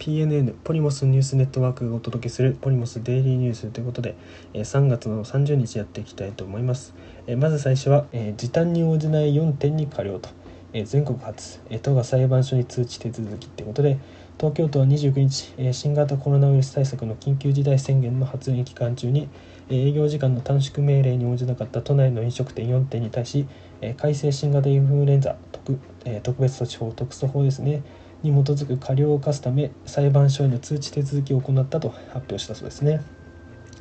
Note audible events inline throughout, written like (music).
PNN ポリモスニュースネットワークがお届けするポリモスデイリーニュースということで3月の30日やっていきたいと思います。まず最初は時短に応じない4点に過料と。全国初都が裁判所に通知手続きということで東京都は29日新型コロナウイルス対策の緊急事態宣言の発令期間中に営業時間の短縮命令に応じなかった都内の飲食店4店に対し改正新型インフルエンザ特特別措置法特措法ですね。に基づく過料を課すため裁判所への通知手続きを行ったと発表したそうですね。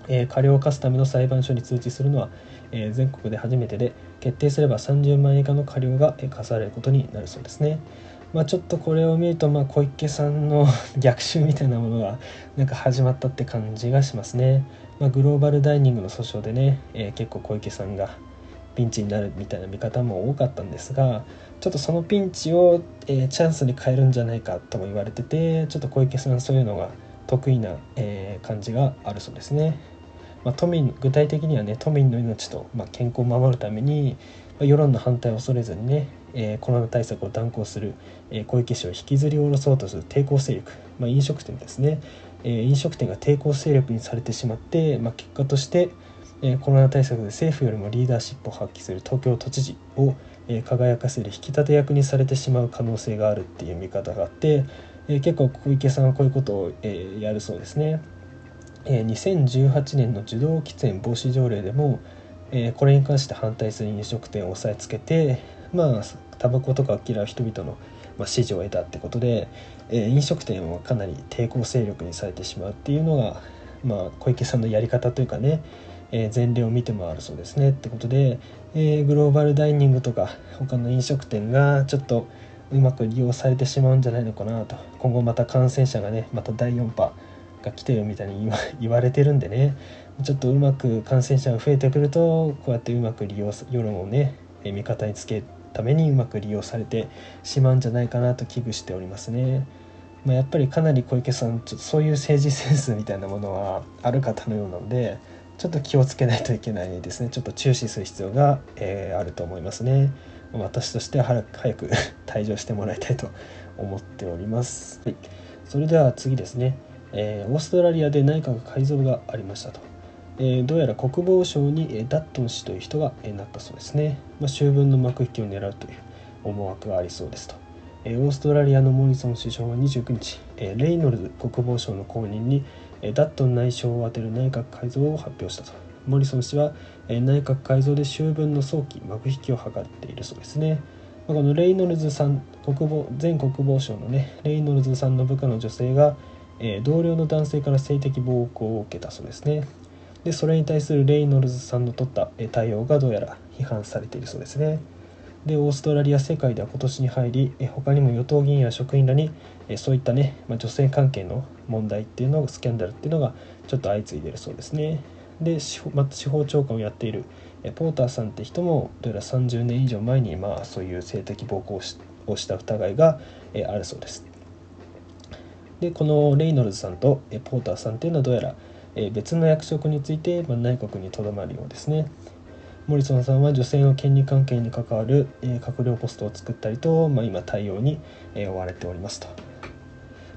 えー、過料を課すための裁判所に通知するのは、えー、全国で初めてで決定すれば30万円以下の過料が課されることになるそうですね。まあ、ちょっとこれを見ると、まあ、小池さんの (laughs) 逆襲みたいなものがなんか始まったって感じがしますね。まあ、グローバルダイニングの訴訟でね、えー、結構小池さんがピンチになるみたいな見方も多かったんですがちょっとそのピンチを、えー、チャンスに変えるんじゃないかとも言われててちょっと小池さんそういうのが得意な、えー、感じがあるそうですね。まあ、都民具体的にはね都民の命と、まあ、健康を守るために、まあ、世論の反対を恐れずにね、えー、コロナ対策を断行する、え、小池氏を引きずり下ろそうとする抵抗勢力、まあ、飲食店ですね、え、飲食店が抵抗勢力にされてしまって、まあ、結果として、えコロナ対策で政府よりもリーダーシップを発揮する東京都知事を、え輝かせる引き立て役にされてしまう可能性があるっていう見方があって、え結構小池さんはこういうことを、えやるそうですね。え2018年の受動喫煙防止条例でも、えこれに関して反対する飲食店を押さえつけてまあタバコとかを嫌う人々の、ま支持を得たってことで、え飲食店はかなり抵抗勢力にされてしまうっていうのが、まあ、小池さんのやり方というかねえ、前例を見て回るそうですね。ってことで、え、グローバルダイニングとか他の飲食店がちょっとうまく利用されてしまうんじゃないのかなと。今後また感染者がねまた第4波が来てるみたいに (laughs) 言われてるんでね。ちょっとうまく感染者が増えてくるとこうやってうまく利用世論をね味方につけるためにうまく利用されてしまうんじゃないかなと危惧しておりますね。まあ、やっぱりかなり小池さんちょっとそういう政治センスみたいなものはある方のようなのでちょっと気をつけないといけないですね。ちょっと注視する必要が、えー、あると思いますね。私としては (laughs) 早く退場してもらいたいと思っております、はい、それでは次ですね、えー、オーストラリアで内閣改造がありましたと、えー、どうやら国防省に、えダットン氏という人が、えなったそうですね、まあ、秋分の幕引きを狙うという思惑がありそうですと。オーストラリアのモリソン首相は29日レイノルズ国防相の後任にダットン内相を充てる内閣改造を発表したと。モリソン氏は内閣改造で秋分の早期幕引きを図っているそうですね。このレイノルズさん国防前国防省のねレイノルズさんの部下の女性がえ同僚の男性から性的暴行を受けたそうですね。でそれに対するレイノルズさんの取った対応がどうやら批判されているそうですね。でオーストラリア世界では今年に入り他にも与党議員や職員らにそういったね、まあ、女性関係の問題っていうのがスキャンダルっていうのがちょっと相次いでるそうですね。で司法,、まあ、司法長官をやっているポーターさんって人もどうやら30年以上前にまあそういう性的暴行をした疑いがあるそうです。でこのレイノルズさんとポーターさんっていうのはどうやら別の役職について内閣にとどまるようですね。モリソンさんは女性の権利関係に関わる、え閣僚ポストを作ったりと、まあ、今対応に、え追われておりますと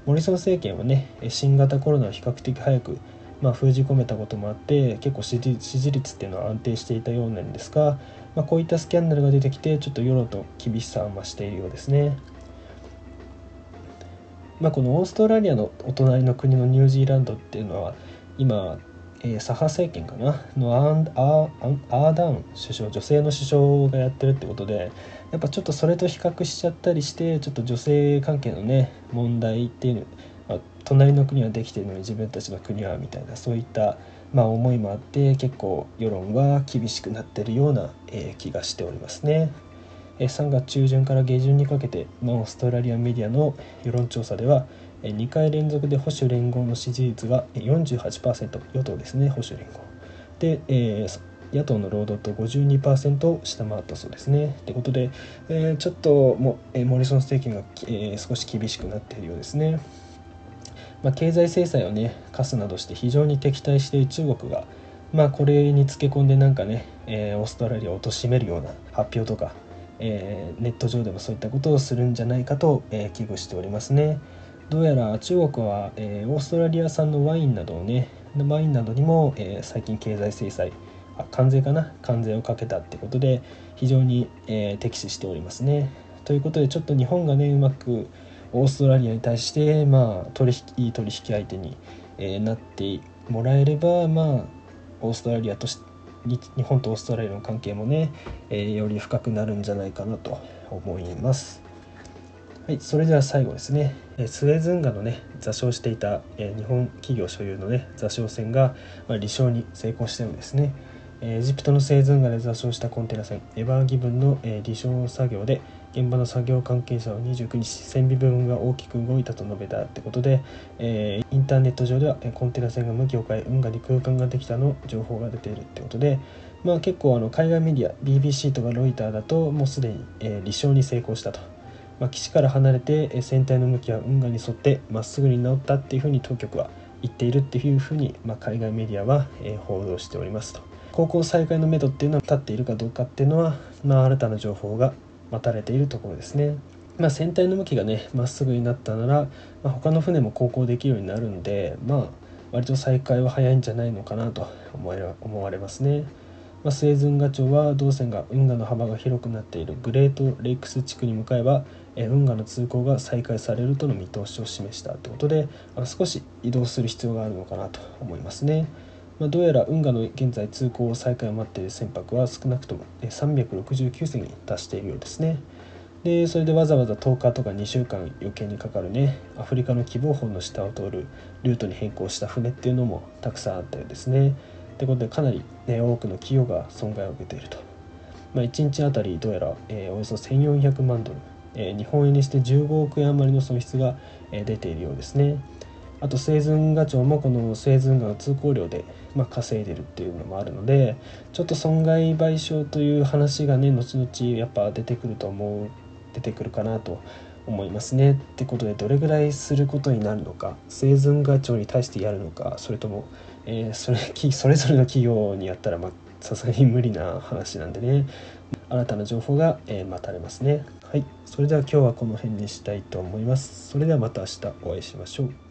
モリソン政権はね新型コロナを比較的早く、まあ、封じ込めたこともあって結構支持率っていうのは安定していたようなんですが、まあ、こういったスキャンダルが出てきてちょっと世論と厳しさを増しているようですね。まあ、このオーストラリアのお隣の国のニュージーランドっていうのは今えー、左派政権かな？のアーアーダーン首相女性の首相がやってるってことでやっぱちょっとそれと比較しちゃったりしてちょっと女性関係のね問題っていう、まあ、隣の国はできてるのに自分たちの国はみたいなそういった、まあ、思いもあって結構世論は厳しくなってるような、えー、気がしておりますね。3月中旬から下旬にかけて、まあ、オーストラリアメディアの世論調査では2回連続で保守連合の支持率が48%与党ですね保守連合。で、えー、野党の労働党52%を下回ったそうですね。ということで、えー、ちょっとも、え、モリソン政権が、えー、少し厳しくなっているようですね、まあ、経済制裁をね課すなどして非常に敵対している中国がまあこれにつけ込んでなんかね、えー、オーストラリアを貶めるような発表とか、えー、ネット上でもそういったことをするんじゃないかと、えー、危惧しておりますね。どうやら中国は、えー、オーストラリア産のワインなどをねワインなどにも、え、最近経済制裁あ関税かな？関税をかけたってことで非常に、え、敵視しておりますね。ということでちょっと日本がねうまくオーストラリアに対してまあ取引いい取引相手に、え、なってもらえればまあオーストラリアとして日本とオーストラリアの関係もね、えー、より深くなるんじゃないかなと思います。はい、それでは最後ですねえ、スウェーズ運河のね座礁していた、え日本企業所有のね座礁船が、まあ、離礁に成功したようですね。エジプトのスエズ運河で座礁したコンテナ船エバーギブンの、え離礁作業で現場の作業関係者は29日船尾部分が大きく動いたと述べたってことで、えー、インターネット上ではコンテナ船が向きを変え運河に空間ができたの情報が出ているってことで、まあ、結構あの海外メディア BBC とかロイターだともうすでに、えー、離礁に成功したと。まあ、岸から離れて船体の向きは運河に沿ってまっすぐに直ったっていうふうに当局は言っているっていうふうに、まあ、海外メディアは、え報道しておりますと高校再開のめどっていうのは立っているかどうかっていうのは、まあ、新たな情報が待たれているところですね。まあ、船体の向きがねまっすぐになったなら、まあ、他の船も航行できるようになるんでまあ割と再開は早いんじゃないのかなと思え思われますね。まあ、スエズ運河町は動線が運河の幅が広くなっているグレートレイクス地区に向かえばえ運河の通行が再開されるとの見通しを示したということであ少し移動する必要があるのかなと思いますね。まあ、どうやら運河の現在通行再開を待っている船舶は少なくとも369隻に達しているようですね。でそれでわざわざ10日とか2週間余計にかかるねアフリカの希望峰の下を通るルートに変更した船っていうのもたくさんあったようですね。ということでかなり、ね、多くの企業が損害を受けていると。まあ、1日あたりどうやら、えー、およそ1400万ドル、えー、日本円にして15億円余りの損失が、えー、出ているようですね。あと製図運河庁もこの製図運河の通行料で、まあ、稼いでるっていうのもあるのでちょっと損害賠償という話がね後々やっぱ出てくると思う出てくるかなと思いますね。ってことでどれぐらいすることになるのか製図運河庁に対してやるのかそれとも、えー、それ (laughs) それぞれの企業にやったらさすがに無理な話なんでね新たな情報が、えー、待たれますね。はい、それでは今日はこの辺にしたいと思います。それではまた明日お会いしましょう。